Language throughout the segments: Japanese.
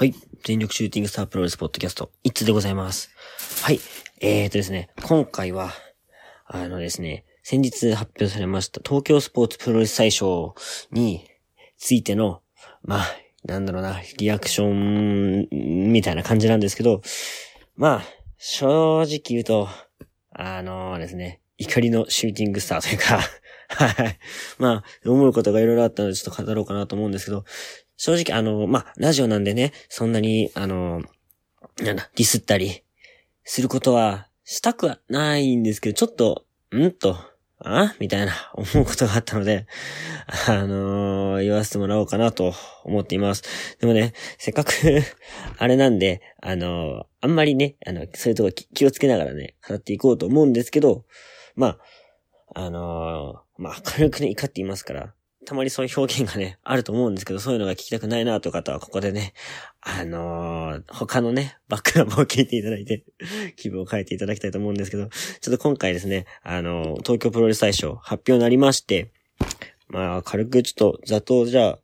はい。全力シューティングスタープロレスポッドキャスト、いつでございます。はい。えーとですね、今回は、あのですね、先日発表されました東京スポーツプロレス大賞についての、まあ、なんだろうな、リアクションみたいな感じなんですけど、まあ、正直言うと、あの、ですね、怒りのシューティングスターというかはい。まあ、思うことがいろいろあったのでちょっと語ろうかなと思うんですけど、正直あの、まあ、ラジオなんでね、そんなに、あの、なんだ、ディスったり、することは、したくはないんですけど、ちょっと、んと、あ？みたいな思うことがあったので、あのー、言わせてもらおうかなと思っています。でもね、せっかく あれなんで、あのー、あんまりね、あの、そういうとこ気をつけながらね、語っていこうと思うんですけど、まあ、あのー、まあ、軽くね、怒っていますから、たまにそういう表現がね、あると思うんですけど、そういうのが聞きたくないなという方は、ここでね、あのー、他のね、バックナンバーを聞いていただいて、気分を変えていただきたいと思うんですけど、ちょっと今回ですね、あのー、東京プロレス大賞発表になりまして、まあ、軽くちょっと、ざと、じゃあ、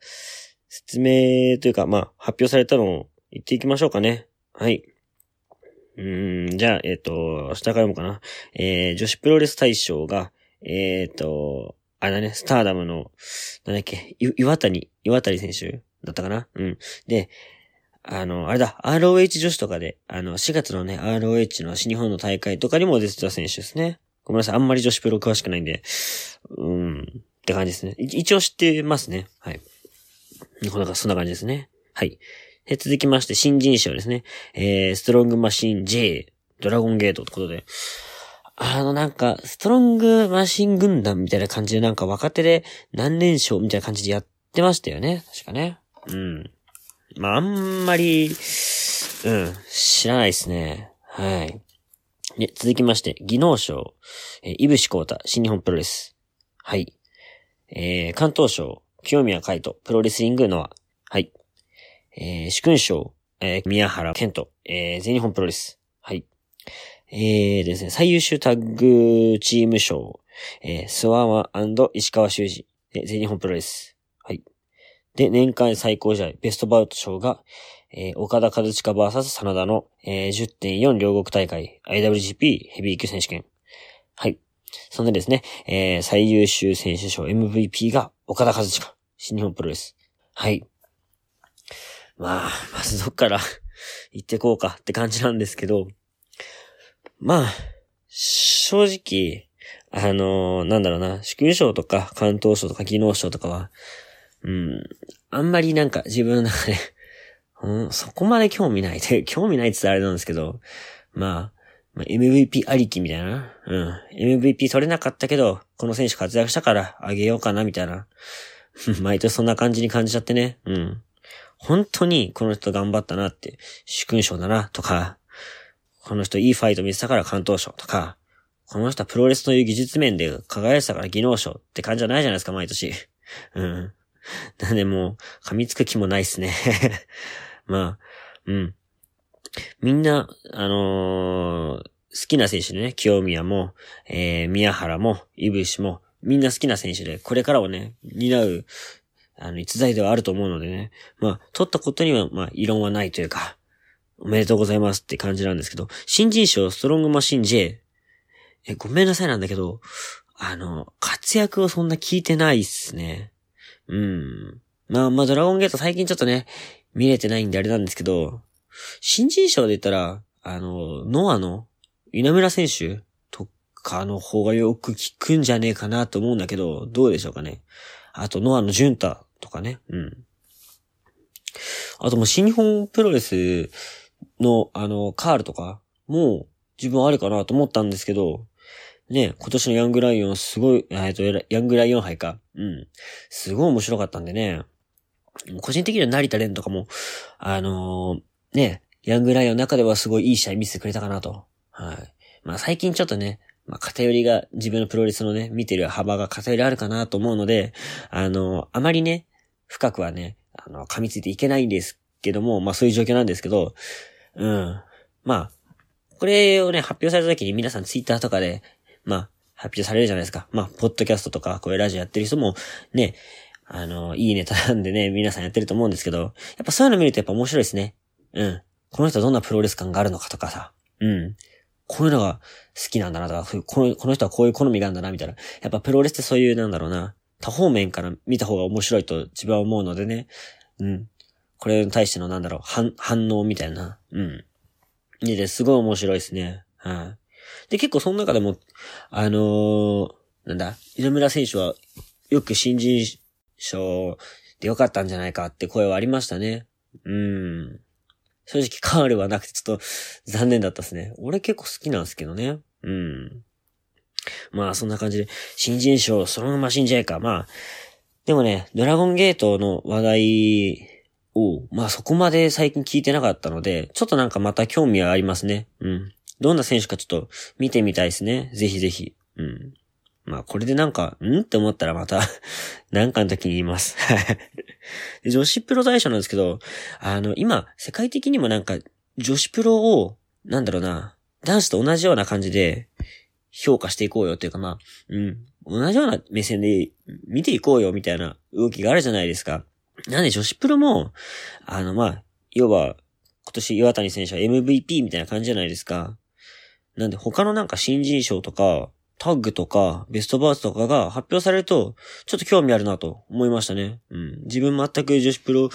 説明というか、まあ、発表されたのを言っていきましょうかね。はい。うーん、じゃあ、えっ、ー、と、下から読むかな。えー、女子プロレス大賞が、えっ、ー、と、あれだね、スターダムの、なんだっけ、岩谷、岩谷選手だったかな？うん。で、あの、あれだ、ROH 女子とかで、あの、4月のね、ROH の新日本の大会とかにも出てた選手ですね。ごめんなさい、あんまり女子プロ詳しくないんで、うん、って感じですね。一応知ってますね。はい。こんな、そんな感じですね。はい。で、続きまして、新人賞ですね。えー、ストロングマシン J、ドラゴンゲートってことで、あのなんか、ストロングマシン軍団みたいな感じでなんか若手で何連勝みたいな感じでやってましたよね。確かね。うん。まあ、あんまり、うん、知らないですね。はい。で、続きまして、技能賞、えー、イブシコータ、新日本プロレス。はい。えー、関東賞、清宮海斗、プロレスリングノア。はい。えー、主勲賞、えー、宮原健人、えー、全日本プロレス。えーですね、最優秀タッグチーム賞、えー、スワワ石川修司、全日本プロレス。はい。で、年間最高試合、ベストバウト賞が、えー、岡田和親 VS 真田の、えー、10.4両国大会、IWGP ヘビー級選手権。はい。そんでですね、えー、最優秀選手賞 MVP が岡田和親、新日本プロレス。はい。まあ、まずどっから 行ってこうかって感じなんですけど、まあ、正直、あのー、なんだろうな、祝優賞とか関東賞とか技能賞とかは、うん、あんまりなんか自分の中で うん、そこまで興味ないで、興味ないって言ったらあれなんですけど、まあ、まあ、MVP ありきみたいな。うん。MVP 取れなかったけど、この選手活躍したからあげようかな、みたいな。毎年そんな感じに感じちゃってね。うん。本当にこの人頑張ったなって、主勲賞だな、とか、この人いいファイト見せたから関東賞とか、この人はプロレスという技術面で輝いてたから技能賞って感じじゃないじゃないですか、毎年。うん。なんでもう、噛みつく気もないっすね。まあ、うん。みんな、あのー、好きな選手ね、清宮も、えー、宮原も、いぶしも、みんな好きな選手で、これからをね、担う、あの、逸材ではあると思うのでね。まあ、取ったことには、まあ、異論はないというか、おめでとうございますって感じなんですけど、新人賞ストロングマシン J。え、ごめんなさいなんだけど、あの、活躍をそんな聞いてないっすね。うん。まあまあ、ドラゴンゲート最近ちょっとね、見れてないんであれなんですけど、新人賞で言ったら、あの、ノアの稲村選手とかの方がよく聞くんじゃねえかなと思うんだけど、どうでしょうかね。あと、ノアのジュンタとかね。うん。あともう新日本プロレスの、あの、カールとか、もう自分あるかなと思ったんですけど、ね、今年のヤングライオンすごい、えっと、ヤングライオン杯か。うん。すごい面白かったんでね。個人的には成田蓮とかも、あのー、ね、ヤングライオンの中ではすごいいい試合見せてくれたかなと。はい。まあ最近ちょっとね、まあ偏りが、自分のプロレスのね、見てる幅が偏りあるかなと思うので、あのー、あまりね、深くはね、あの、噛みついていけないんですけども、まあそういう状況なんですけど、うん。まあ、これをね、発表された時に皆さんツイッターとかで、まあ、発表されるじゃないですか。まあ、ポッドキャストとか、こういうラジオやってる人も、ね、あの、いいネタなんでね、皆さんやってると思うんですけど、やっぱそういうの見るとやっぱ面白いですね。うん。この人はどんなプロレス感があるのかとかさ。うん。こういうのが好きなんだなとか、このこの人はこういう好みがあるんだな、みたいな。やっぱプロレスってそういうなんだろうな。多方面から見た方が面白いと自分は思うのでね。うん。これに対してのなんだろう、反、反応みたいな。うん。いで、すごい面白いですね。はい。で、結構その中でも、あのー、なんだ、稲村選手はよく新人賞でよかったんじゃないかって声はありましたね。うん。正直カールはなくてちょっと残念だったですね。俺結構好きなんですけどね。うん。まあそんな感じで、新人賞そのまま死んじゃえか。まあ、でもね、ドラゴンゲートの話題を、まあそこまで最近聞いてなかったので、ちょっとなんかまた興味はありますね。うん。どんな選手かちょっと見てみたいですね。ぜひぜひ。うん。まあこれでなんか、ん？って思ったらまた なんかの時に言います。女子プロ大賞なんですけど、あの、今、世界的にもなんか、女子プロを、なんだろうな、男子と同じような感じで、評価していこうよっていうかまあ、うん、同じような目線で見ていこうよみたいな動きがあるじゃないですか。なんで女子プロも、あのまあ、要は、今年岩谷選手は MVP みたいな感じじゃないですか。なんで他のなんか新人賞とか、タッグとか、ベストバースとかが発表されると、ちょっと興味あるなと思いましたね。うん。自分全く女子プロ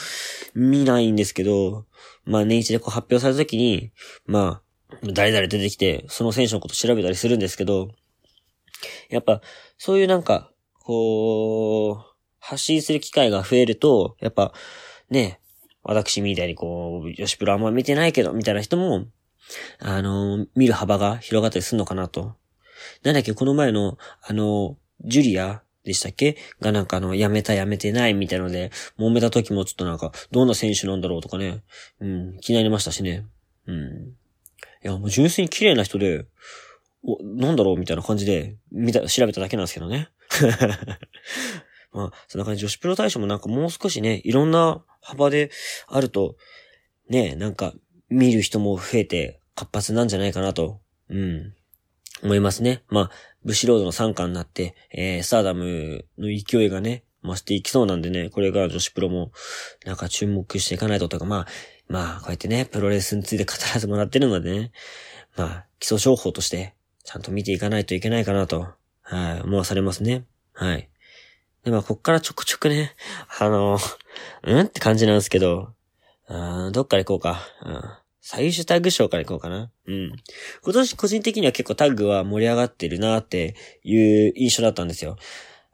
見ないんですけど、まあ年一でこう発表された時に、まあ、誰々出てきて、その選手のこと調べたりするんですけど、やっぱ、そういうなんか、こう、発信する機会が増えると、やっぱ、ね、私みたいにこう、女子プロあんま見てないけど、みたいな人も、あの見る幅が広がったりするのかなとなんだっけ、この前の、あの、ジュリアでしたっけ？がなんかあの、辞めた辞めてないみたいので、揉めた時もちょっとなんか、どんな選手なんだろうとかね、うん、気になりましたしね。うん。いや、もう純粋に綺麗な人で、お、なんだろうみたいな感じで、見た、調べただけなんですけどね。まあ、そんな感じ、女子プロ大賞もなんかもう少しね、いろんな幅であると、ね、なんか、見る人も増えて活発なんじゃないかなと。うん。思いますね。まあ、ブシロードの参加になって、えー、スターダムの勢いがね、増していきそうなんでね、これから女子プロも、なんか注目していかないととか、まあ、まあ、こうやってね、プロレスについて語らせてもらってるのでね、まあ、基礎情報として、ちゃんと見ていかないといけないかなと、はい、思わされますね。はい。で、まあ、こっからちょくちょくね、あの、うんって感じなんですけど、あどっから行こうか。うん最終タッグ賞からいこうかな。うん。今年個人的には結構タッグは盛り上がってるなっていう印象だったんですよ。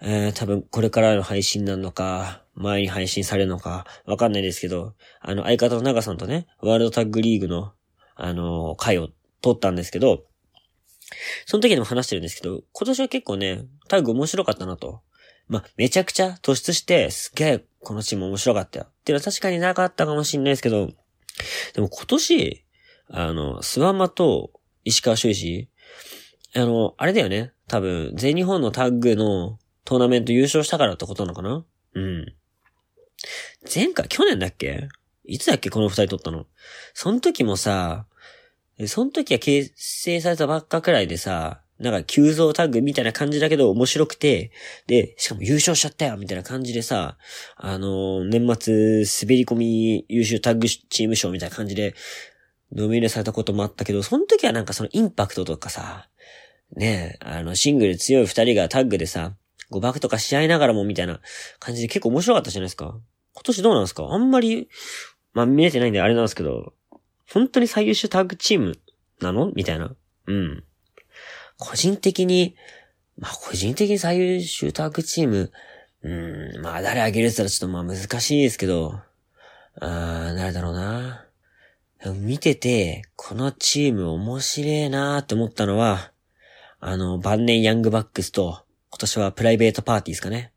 えー、多分これからの配信なのか、前に配信されるのか、わかんないですけど、あの、相方の長さんとね、ワールドタッグリーグの、あのー、回を取ったんですけど、その時でも話してるんですけど、今年は結構ね、タッグ面白かったなと。まあ、めちゃくちゃ突出して、すげえ、このチーム面白かったよ。っていうのは確かになかったかもしれないですけど、でも今年、あの、スワンマと石川修司、あの、あれだよね。多分、全日本のタッグのトーナメント優勝したからってことなのかな？うん。前回、去年だっけ？いつだっけ？この二人取ったの。その時もさ、その時は結成されたばっかくらいでさ、なんか急増タッグみたいな感じだけど面白くて、で、しかも優勝しちゃったよみたいな感じでさ、あの、年末滑り込み優秀タッグチーム賞みたいな感じで、ノミネートされたこともあったけど、その時はなんかそのインパクトとかさ、ねあの、シングル強い二人がタッグでさ、誤爆とかし合いながらもみたいな感じで結構面白かったじゃないですか。今年どうなんですか？あんまり、まあ見れてないんであれなんですけど、本当に最優秀タッグチームなの？みたいな。うん。個人的に、まあ個人的に最優秀タッグチーム、うん、まあ誰あげるって言ったらちょっとまあ難しいですけど、あー、誰だろうな。見てて、このチーム面白いなーって思ったのは、あの、晩年ヤングバックスと、今年はプライベートパーティーですかね。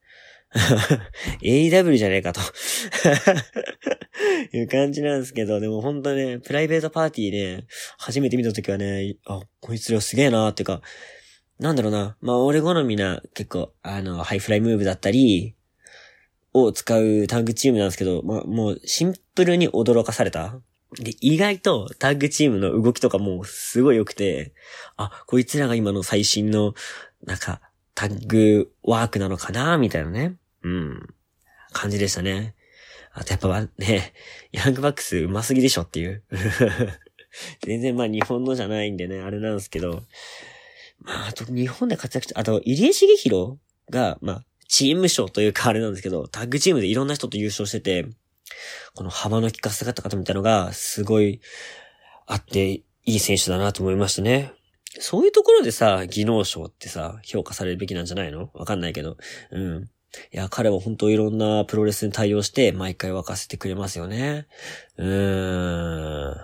AW じゃねえかという感じなんですけど、でも本当ね、プライベートパーティーね、初めて見たときはね、あ、こいつらすげえなーってか、なんだろうな、まあ俺好みな結構、あの、ハイフライムーブだったり、を使うタッグチームなんですけど、まあもうシンプルに驚かされた。で、意外とタッグチームの動きとかもすごい良くて、あ、こいつらが今の最新の、なんか、タッグワークなのかなみたいなね。うん。感じでしたね。あとやっぱね、ヤングバックス上手すぎでしょっていう。全然まあ日本のじゃないんでね、あれなんですけど。まあ、あと日本で活躍して、あと入江茂弘が、まあ、チーム賞というかあれなんですけど、タッグチームでいろんな人と優勝してて、この幅の利かせ方みたいなのが、すごい、あって、いい選手だなと思いましたね。そういうところでさ、技能賞ってさ、評価されるべきなんじゃないの？わかんないけど。うん。いや、彼は本当いろんなプロレスに対応して、毎回沸かせてくれますよね。うーん。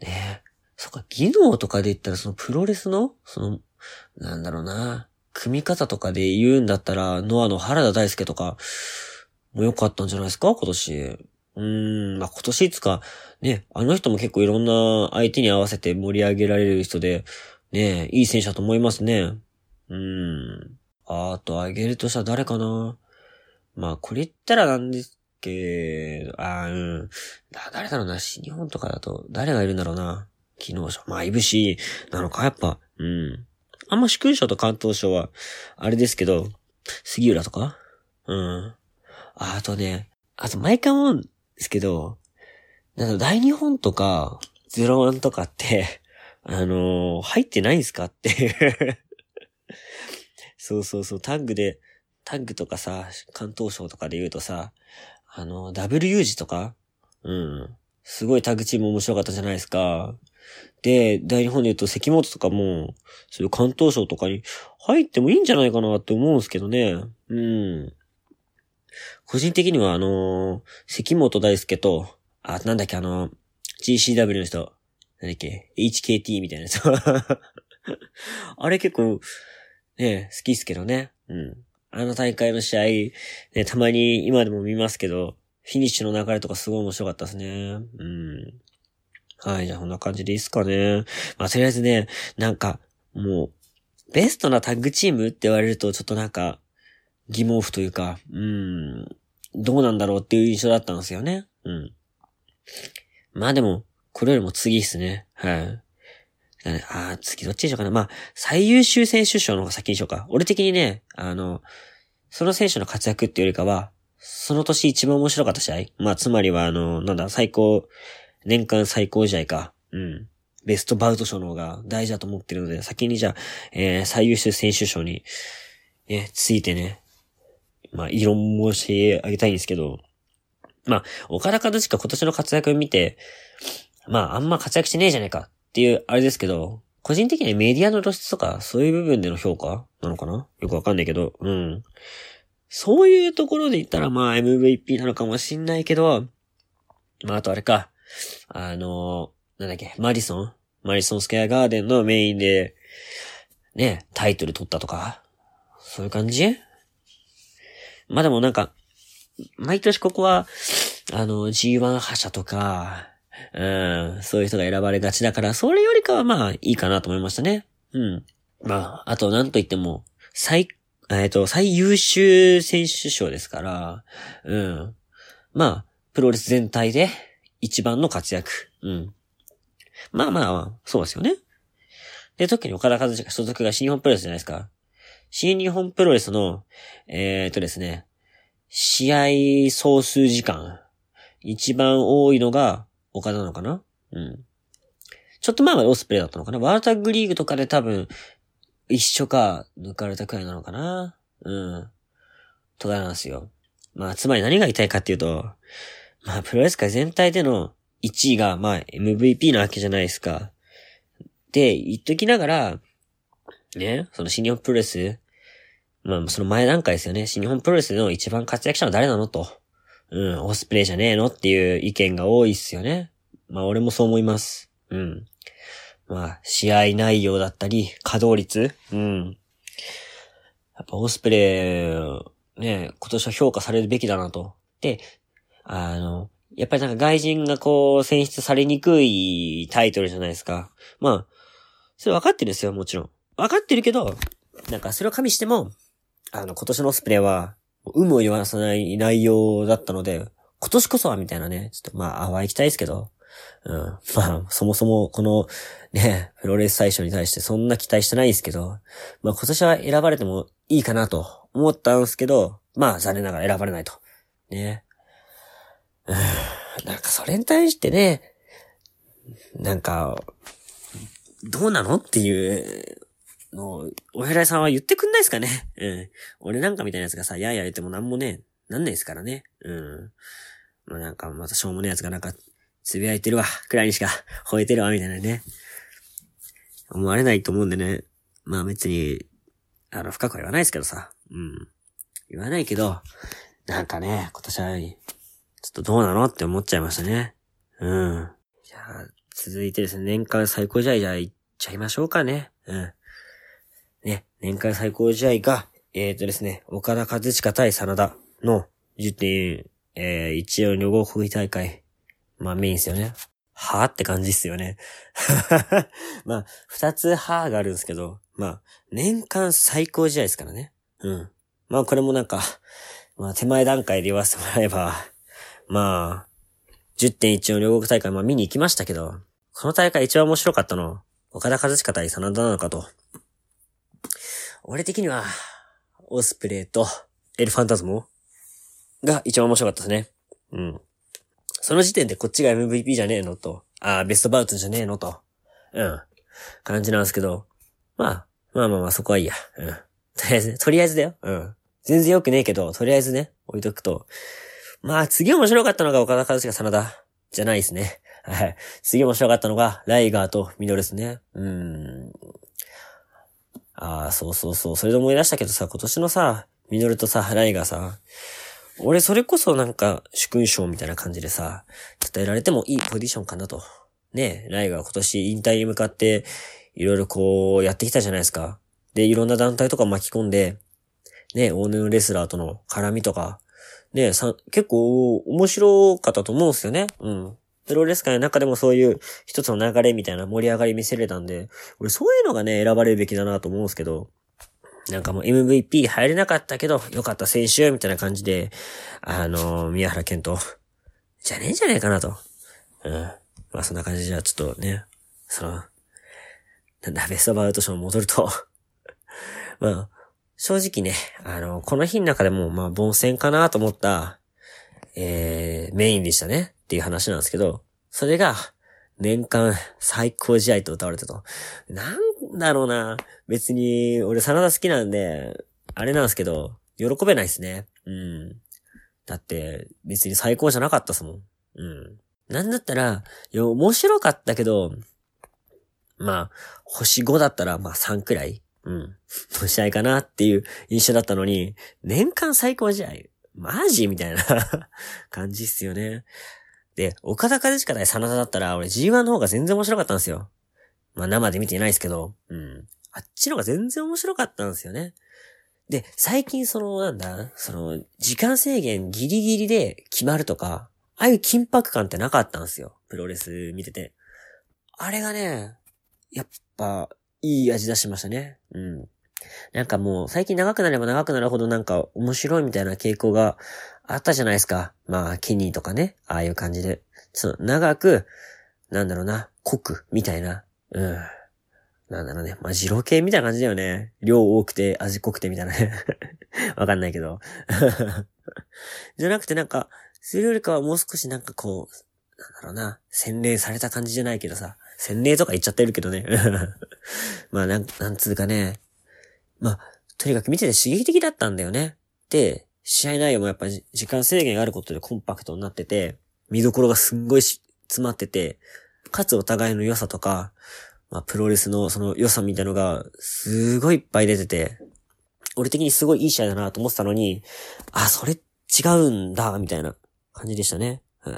ねそっか、技能とかで言ったら、そのプロレスの、その、なんだろうな。組み方とかで言うんだったら、ノアの原田大輔とか、も良かったんじゃないですか？今年。うーん、まあ、今年いつか、ね、あの人も結構いろんな相手に合わせて盛り上げられる人で、ね、いい選手だと思いますね。あと、あげるとしたら誰かな？まあ、これ言ったらなんですけど、あうん。誰だろうな、新日本とかだと、誰がいるんだろうな？昨日まあ、いぶし、なのか、やっぱ、うん。あんま主勲賞と関東賞は、あれですけど、杉浦とか？うん。あとね、あと毎回思うんですけど、なんか大日本とか、ゼロワンとかって、あのー、入ってないんすかってそうそうそう、タッグで、タッグとかさ、関東賞とかで言うとさ、あの、ダブルユージとか？うん。すごいタッグチーム面白かったじゃないですか。で、大日本で言うと関本とかも、そういう関東賞とかに入ってもいいんじゃないかなって思うんですけどね。うん。個人的にはあのー、関本大輔と、あ、なんだっけあの、GCW の人、なんだっけ ?HKT みたいなやつ。あれ結構、ね、好きっすけどね。うん。あの大会の試合、ね、たまに今でも見ますけど、フィニッシュの流れとかすごい面白かったですね。うん。はい、じゃあこんな感じでいいっすかね。まあ、とりあえずね、なんか、もう、ベストなタッグチームって言われると、ちょっとなんか、疑問符というか、うん、どうなんだろうっていう印象だったんですよね。うん。まあでも、これよりも次っすね。はい。ああ、次どっちでしょうかな。まあ、最優秀選手賞の方が先にしようか。俺的にね、あの、その選手の活躍っていうよりかは、その年一番面白かった試合まあ、つまりは、あの、なんだ、最高、年間最高試合か。うん。ベストバウト賞の方が大事だと思ってるので、先にじゃあ、えー、最優秀選手賞に、ね、ついてね、まあ、異論申し上げたいんですけど、まあ、岡田和親今年の活躍を見て、まあ、あんま活躍しねえじゃねえかっていう、あれですけど、個人的にはメディアの露出とか、そういう部分での評価なのかな？よくわかんないけど、うん。そういうところで言ったら、まあ MVP なのかもしんないけど、まああとあれか、あの、なんだっけ、マリソン？マリソンスケアガーデンのメインで、ね、タイトル取ったとか、そういう感じ？まあでもなんか、毎年ここは、あの、G1 覇者とか、うん、そういう人が選ばれがちだから、それよりかはまあいいかなと思いましたね。うん。まあ、あとなんといっても、最、えっ、と、最優秀選手賞ですから、うん。まあ、プロレス全体で一番の活躍。うん。まあまあ、そうですよね。で、特に岡田和親所属が新日本プロレスじゃないですか。新日本プロレスの、えっ、とですね、試合総数時間、一番多いのが、岡田なのかな？うん。ちょっと前までオスプレイだったのかな？ワールドタッグリーグとかで多分、一緒か、抜かれたくらいなのかな？うん。とかなんですよ。まあ、つまり何が言いたいかっていうと、まあ、プロレス界全体での1位が、まあ、MVP なわけじゃないですか。で、言っときながら、ね、その新日本プロレス、まあ、その前段階ですよね。新日本プロレスの一番活躍したのは誰なの？と。うん、オスプレイじゃねえのっていう意見が多いっすよね。まあ俺もそう思います。うん。まあ、試合内容だったり、稼働率うん。やっぱオスプレイ、ね、今年は評価されるべきだなと。で、あの、やっぱりなんか外人がこう選出されにくいタイトルじゃないですか。まあ、それ分かってるんですよ、もちろん。分かってるけど、なんかそれを加味しても、あの、今年のオスプレイは、有無を言わさない内容だったので、今年こそはみたいなね、ちょっとまあ、淡い期待ですけど、うん。まあ、そもそもこのね、プロレス最初に対してそんな期待してないですけど、まあ今年は選ばれてもいいかなと思ったんですけど、まあ残念ながら選ばれないと。ね。なんかそれに対してね、なんか、どうなのっていうのを、お偉いさんは言ってくんないですかね？うん。俺なんかみたいなやつがさ、やや言ってもなんもね、なんないですからね。うん。まあなんか、またしょうもねえやつがなんか、つぶやいてるわ、くらいにしか 吠えてるわ、みたいなね。思われないと思うんでね。まあ別に、あの、深くは言わないですけどさ。うん。言わないけど、なんかね、今年は、ちょっとどうなのって思っちゃいましたね。うん。じゃあ、続いてですね、年間最高試合じゃあ行っちゃいましょうかね。うん。ね、年間最高試合が、えっ、ー、とですね、岡田和親対真田の10点、えー、一応旅合国大会。まあメインですよね。はぁって感じっすよね。まあ、二つはぁがあるんですけど、まあ、年間最高試合ですからね。うん。まあこれもなんか、まあ手前段階で言わせてもらえば、まあ、10.1の両国大会、まあ見に行きましたけど、この大会一番面白かったの、岡田和親対真田なのかと。俺的には、オスプレイとエルファンタズモが一番面白かったですね。うん。その時点でこっちが MVP じゃねえのと、ああベストバウトじゃねえのと、うん。感じなんですけど、まあ、まあまあまあそこはいいや。うん。とりあえずね、とりあえずだよ。うん。全然良くねえけど、とりあえずね、置いとくと。まあ、次面白かったのが岡田和親真田。じゃないですね。はい。次面白かったのが、ライガーとミノルですね。うーん。ああ、そうそうそう。それで思い出したけどさ、今年のさ、ミノルとさ、ライガーさ、俺それこそなんか、主勲章みたいな感じでさ、伝えられてもいいポジションかなと。ねライガー今年引退に向かって、いろいろこう、やってきたじゃないですか。で、いろんな団体とか巻き込んで、ね、オーヌレスラーとの絡みとか、ね、さ、結構面白かったと思うんですよね。うん。プロレス界の中でもそういう一つの流れみたいな盛り上がり見せれたんで、俺そういうのがね、選ばれるべきだなと思うんですけど、なんかもう MVP 入れなかったけど、よかった選手、みたいな感じで、あのー、宮原健人、じゃねえんじゃねえかなと。うん。まあそんな感じじゃ、ちょっとね、その、なんだ、ベストバウト賞戻ると まあ、正直ね、あの、この日の中でも、まあ、凡戦かなと思った、えー、メインでしたね。っていう話なんですけど、それが、年間最高試合と歌われたと。なんだろうな。別に、俺、サラダ好きなんで、あれなんですけど、喜べないですね。うん。だって、別に最高じゃなかったっすもん。うん。なんだったら、いや、面白かったけど、まあ、星5だったら、まあ3くらい、うん、の試合かなっていう印象だったのに、年間最高試合マジ？みたいな 感じっすよね。で、岡田和親対真田だったら、俺 G1 の方が全然面白かったんですよ。まあ生で見てないですけど、うん。あっちの方が全然面白かったんですよね。で、最近その、なんだ、その、時間制限ギリギリで決まるとか、ああいう緊迫感ってなかったんですよ。プロレス見てて。あれがね、やっぱ、いい味出しましたね。うん。なんかもう、最近長くなれば長くなるほどなんか面白いみたいな傾向があったじゃないですか。まあ、ケニーとかね、ああいう感じで。その、長く、なんだろうな、濃く、みたいな。うん。なんだろうね。まあ、二郎系みたいな感じだよね。量多くて、味濃くてみたいなね。わかんないけど。じゃなくてなんか、それよりかはもう少しなんかこう、なんだろうな、洗練された感じじゃないけどさ、洗礼とか言っちゃってるけどね。まあ、なん、なんつうかね。まあ、とにかく見てて刺激的だったんだよね。で、試合内容もやっぱ時間制限があることでコンパクトになってて、見どころがすんごい詰まってて、かつお互いの良さとか、まあ、プロレスのその良さみたいなのが、すごいいっぱい出てて、俺的にすごいいい試合だなと思ってたのに、あ、それ違うんだ、みたいな感じでしたね。は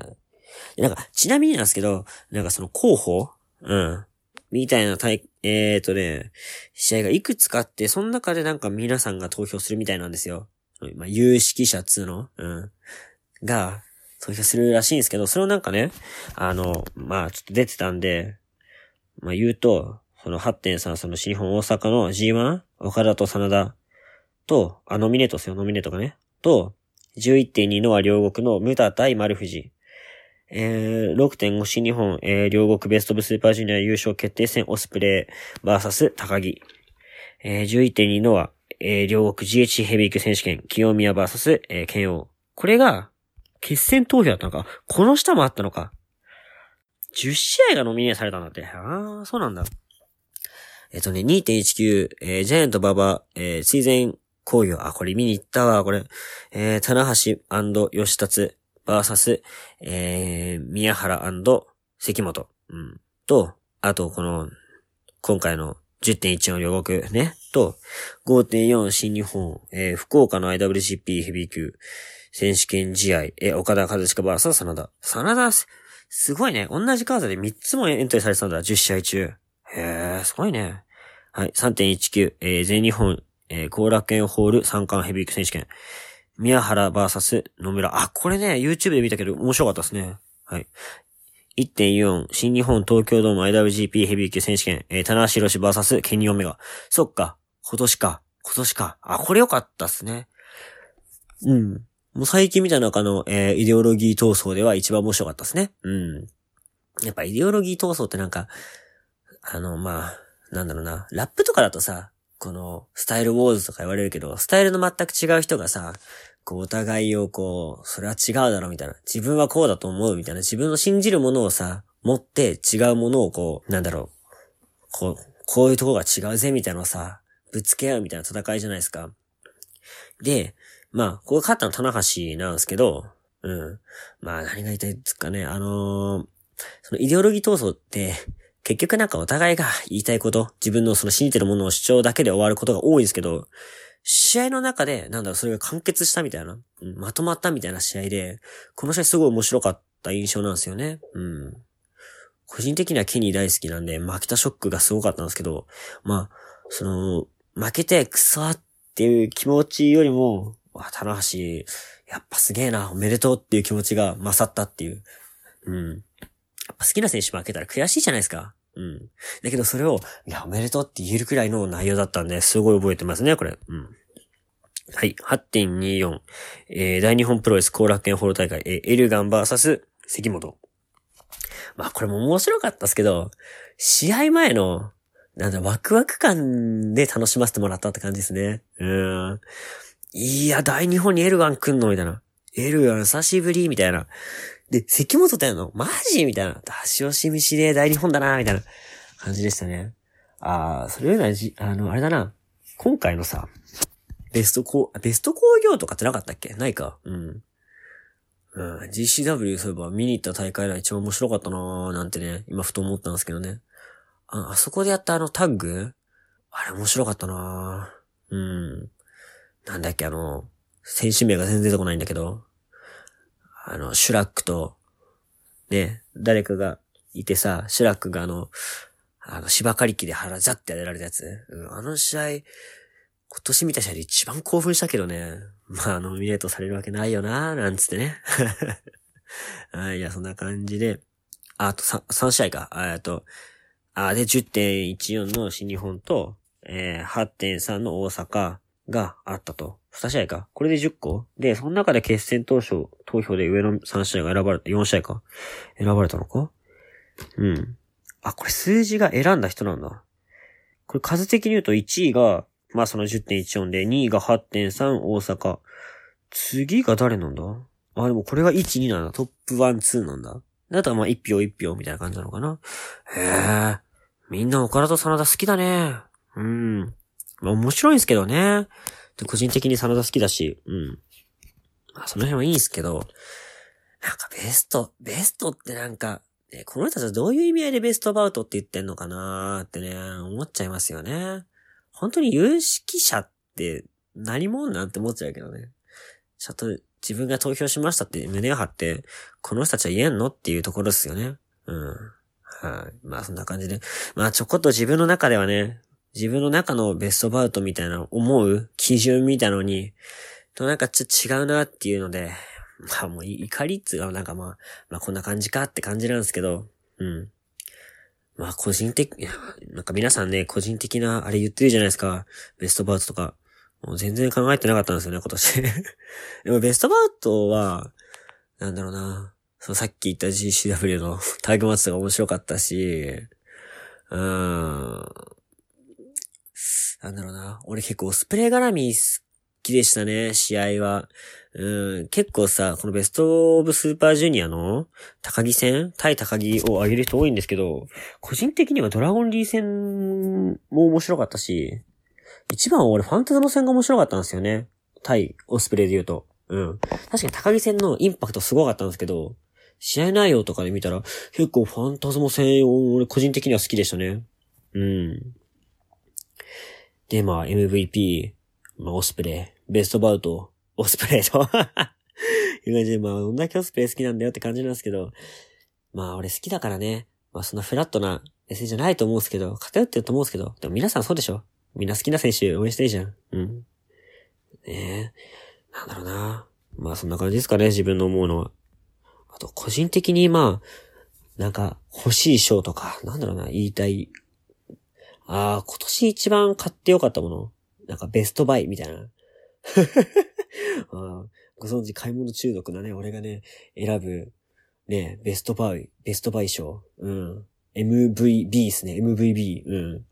い。なんか、ちなみになんですけど、なんかその候補うん。みたいなタイ、えーとね、試合がいくつかあって、その中でなんか皆さんが投票するみたいなんですよ。まあ、有識者つの、うん。が、投票するらしいんですけど、それをなんかね、あの、まあ、ちょっと出てたんで、まあ言うと、その8.3、その新日本大阪の G1、岡田と真田？と、あ、ノミネートですよ、ノミネートがね。と、11.2のは両国のムタ対丸藤。えー、6.5新日本、えー、両国ベストオブスーパージュニア優勝決定戦オスプレイバーサス高木。えー、11.2のは、えー、両国 GH ヘビー級選手権清宮バーサス、えー、剣王。これが、決戦投票だったのか？この下もあったのか？10試合がノミネートされたんだって。ああ、そうなんだ。えっとね、2.19、えー、ジャイアント馬場、えー、水前工業、あ、これ見に行ったわ、これ。えー、棚橋吉達、バーサス、えー、宮原関本、うん。と、あと、この、今回の10.1の両国ね、と、5.4新日本、えー、福岡の IWGP ヘビー級選手権試合、えー、岡田和親バーサ真田。真田、すごいね。同じカードで3つもエントリーされてたんだ、10試合中。へえ、すごいね。はい、3.19、えー、全日本、えー、後楽園ホール三冠ヘビー級選手権。宮原バーサス野村。あ、これね、YouTube で見たけど面白かったですね。はい。1.4、新日本東京ドーム IWGP ヘビー級選手権、えー、棚橋宏バーサスケニオメガ。そっか。今年か。今年か。あ、これ良かったっすね。うん。もう最近見た中の、えー、イデオロギー闘争では一番面白かったっすね。うん。やっぱイデオロギー闘争ってなんか、あの、まあ、なんだろうな。ラップとかだとさ、この、スタイルウォーズとか言われるけど、スタイルの全く違う人がさ、こう、お互いをこう、それは違うだろうみたいな。自分はこうだと思うみたいな。自分の信じるものをさ、持って違うものをこう、なんだろう。こう、こういうとこが違うぜみたいなのをさ、ぶつけ合うみたいな戦いじゃないですか。で、まあ、ここ勝ったの棚橋なんですけど、うん。まあ、何が言いたいですかね。あのー、そのイデオロギー闘争って、結局なんかお互いが言いたいこと、自分のその信じてるものを主張だけで終わることが多いんですけど、試合の中で、なんだろ、それが完結したみたいな、まとまったみたいな試合で、この試合すごい面白かった印象なんですよね。うん。個人的にはケニー大好きなんで、負けたショックがすごかったんですけど、まあ、その、負けてクソっていう気持ちよりも、わ、棚橋、やっぱすげえな、おめでとうっていう気持ちが勝ったっていう。うん。やっぱ好きな選手負けたら悔しいじゃないですか。うん。だけどそれを、いや、おめでとうって言えるくらいの内容だったんで、すごい覚えてますね、これ。うん。はい。8.24。えー、大日本プロレス後楽園ホール大会、えー、エルガンバーサス関本。まあ、これも面白かったですけど、試合前の、なんだ、ワクワク感で楽しませてもらったって感じですね。うん。いや、大日本にエルガン来んのみたいな。エルガン久しぶりみたいな。で、関本ってやのマジみたいな。出し惜しみしねえ大日本だなみたいな感じでしたね。ああ、それよりはじ、あの、あれだな。今回のさ、ベスト工、ベスト工業とかってなかったっけ？ないか。うん。うん。GCW そういえば見に行った大会が一番面白かったなーなんてね、今ふと思ったんですけどね。あ、あそこでやったあのタッグ？あれ面白かったなーうん。なんだっけあの、選手名が全然出てこないんだけど、あの、シュラックと、ね、誰かがいてさ、シュラックがあの、あの、芝刈り機で腹ザってやられたやつ。うん、あの試合、今年見た試合で一番興奮したけどね。まあ、ノミネートされるわけないよななんつってね。はい、いや、そんな感じで。あ、と3、3試合か。えっと、あ、で、10.14の新日本と、えー、8.3の大阪があったと。2試合か？これで10個？で、その中で決戦投票、投票で上の3試合が選ばれて、4試合か？選ばれたのか？うん。あ、これ数字が選んだ人なんだ。これ数的に言うと1位が、まあその10.14で、2位が8.3大阪。次が誰なんだ？あ、でもこれが1、2なんだ。トップ1、2なんだ。だとまあ1票1票みたいな感じなのかな？へえ。みんな岡田と真田好きだね。うん。まあ面白いんですけどね。個人的に真田好きだし、うん。まあその辺はいいんですけど、なんかベスト、ベストってなんか、ね、この人たちはどういう意味合いでベストバウトって言ってんのかなーってね、思っちゃいますよね。本当に有識者って何者なんて思っちゃうけどね。ちょっと自分が投票しましたって胸を張って、この人たちは言えんのっていうところですよね。うん。はい、まあそんな感じで。まあちょこっと自分の中ではね、自分の中のベストバウトみたいな思う基準みたいのに、となんかちょっと違うなっていうので、まあもう怒りっつうかなんかまあ、まあこんな感じかって感じなんですけど、うん。まあ個人的、なんか皆さんね、個人的なあれ言ってるじゃないですか。ベストバウトとか。もう全然考えてなかったんですよね、今年。でもベストバウトは、なんだろうな。そう、さっき言った GCW の タイグマッチが面白かったし、うーん。なんだろうな。俺結構スプレー絡み好きでしたね、試合は。うん、結構さ、このベストオブスーパージュニアの高木戦？対高木を上げる人多いんですけど、個人的にはドラゴンリー戦も面白かったし、一番俺ファンタズマ戦が面白かったんですよね。対オスプレイで言うと。うん。確かに高木戦のインパクトすごかったんですけど、試合内容とかで見たら、結構ファンタズマ戦を俺個人的には好きでしたね。うん。で、まあ MVP、まあオスプレイ、ベストバウト、オスプレイと。いう感じで、まあどんだけオスプレイ好きなんだよって感じなんですけど、まあ俺好きだからね、まあそんなフラットな SE じゃないと思うんですけど、偏ってると思うんですけど、でも皆さんそうでしょみんな好きな選手応援していいじゃん。うん。ねえ。なんだろうな。まあそんな感じですかね、自分の思うのは。あと、個人的にまあ、なんか、欲しい賞とか、なんだろうな、言いたい。ああ、今年一番買ってよかったものなんかベストバイみたいな。あご存知、買い物中毒なね、俺がね、選ぶ、ね、ベストバイ、ベストバイ賞。うん。MVB ですね、MVB。うん。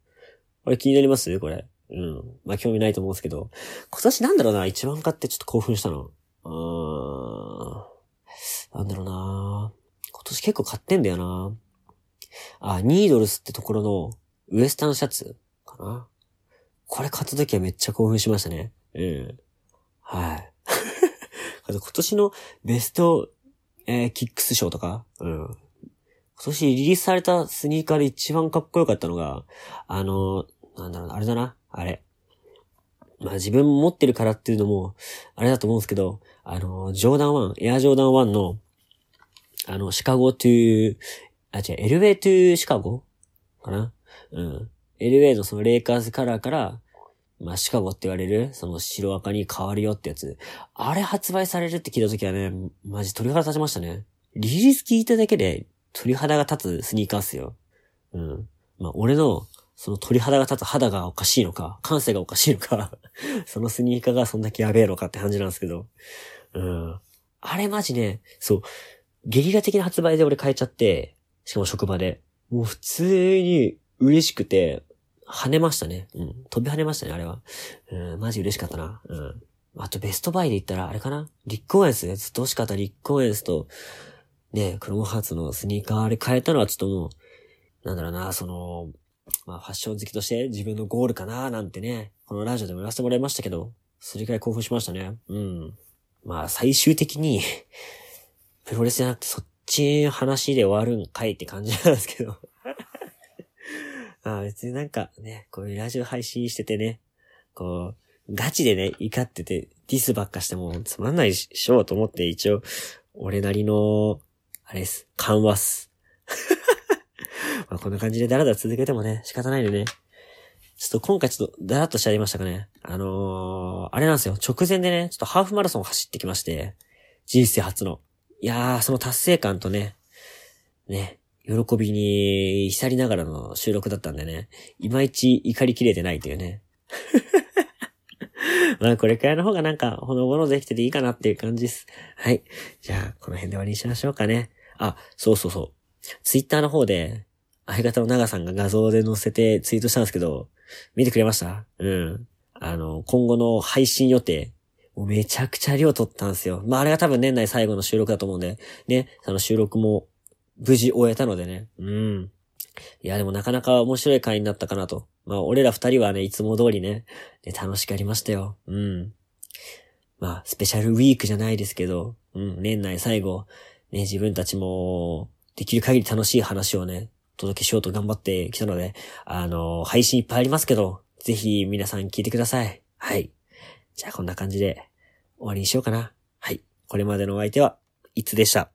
これ気になります？これ。うん。まあ、興味ないと思うんですけど。今年なんだろうな、一番買ってちょっと興奮したの。うーん。なんだろうな今年結構買ってんだよなあ、ニードルスってところのウエスタンシャツかな？これ買った時はめっちゃ興奮しましたね。うん。はい。あと今年のベスト、えーキックス賞とか？うん。今年リリースされたスニーカーで一番かっこよかったのが、あの、なんだろうな、あれだな、あれ。まあ自分持ってるからっていうのも、あれだと思うんですけど、あの、ジョーダン1、エアジョーダン1の、あの、シカゴ to、あ、違う、 LA to Chicago かな？うん。 LA のそのレイカーズカラーから、まあ、シカゴって言われる、その白赤に変わるよってやつ。あれ発売されるって聞いた時はね、マジ鳥肌立ちましたね。リリース聞いただけで鳥肌が立つスニーカーっすよ。うん。まあ、俺の、その鳥肌が立つ肌がおかしいのか、感性がおかしいのか、そのスニーカーがそんだけやべえのかって感じなんですけど。うん。あれマジね、そう、ゲリラ的な発売で俺買えちゃって、しかも職場で。もう普通に嬉しくて、跳ねましたね。うん。飛び跳ねましたね、あれは。うん、マジ嬉しかったな。うん。あとベストバイで言ったら、あれかな？リックオーエンスね。ずっと欲しかったリックオーエンスと、ね、クロムハーツのスニーカーあれ変えたのはちょっともう、なんだろうな、その、まあファッション好きとして自分のゴールかななんてね、このラジオでも言わせてもらいましたけど、それくらい興奮しましたね。うん。まあ最終的に、プロレスじゃなくてそっち話で終わるんかいって感じなんですけど。まあ別になんかね、こういうラジオ配信しててね、こう、ガチでね、怒ってて、ディスばっかしてもつまんないししょうと思って一応、俺なりの、あれです、緩和っす。まあこんな感じでダラダラ続けてもね、仕方ないでね。ちょっと今回ちょっとダラッとしちゃいましたかね。あのー、あれなんですよ。直前でね、ちょっとハーフマラソン走ってきまして、人生初の。いやー、その達成感とね、ね、喜びに浸りながらの収録だったんでね、いまいち怒りきれてないというね。まあこれくらいの方がなんか、ほのぼのできてていいかなっていう感じです。はい。じゃあ、この辺で終わりにしましょうかね。あ、そうそうそう。ツイッターの方で、相方の長さんが画像で載せてツイートしたんですけど、見てくれました？うん。あの、今後の配信予定、めちゃくちゃ量取ったんですよ。まああれが多分年内最後の収録だと思うんで、ね、その収録も無事終えたのでね。うん。いや、でもなかなか面白い回になったかなと。まあ、俺ら二人はね、いつも通りね、ね楽しくやりましたよ。うん。まあ、スペシャルウィークじゃないですけど、うん、年内最後、ね、自分たちも、できる限り楽しい話をね、お届けしようと頑張ってきたので、あの、配信いっぱいありますけど、ぜひ皆さん聞いてください。はい。じゃあこんな感じで終わりにしようかな。はい。これまでのお相手は、いつでした。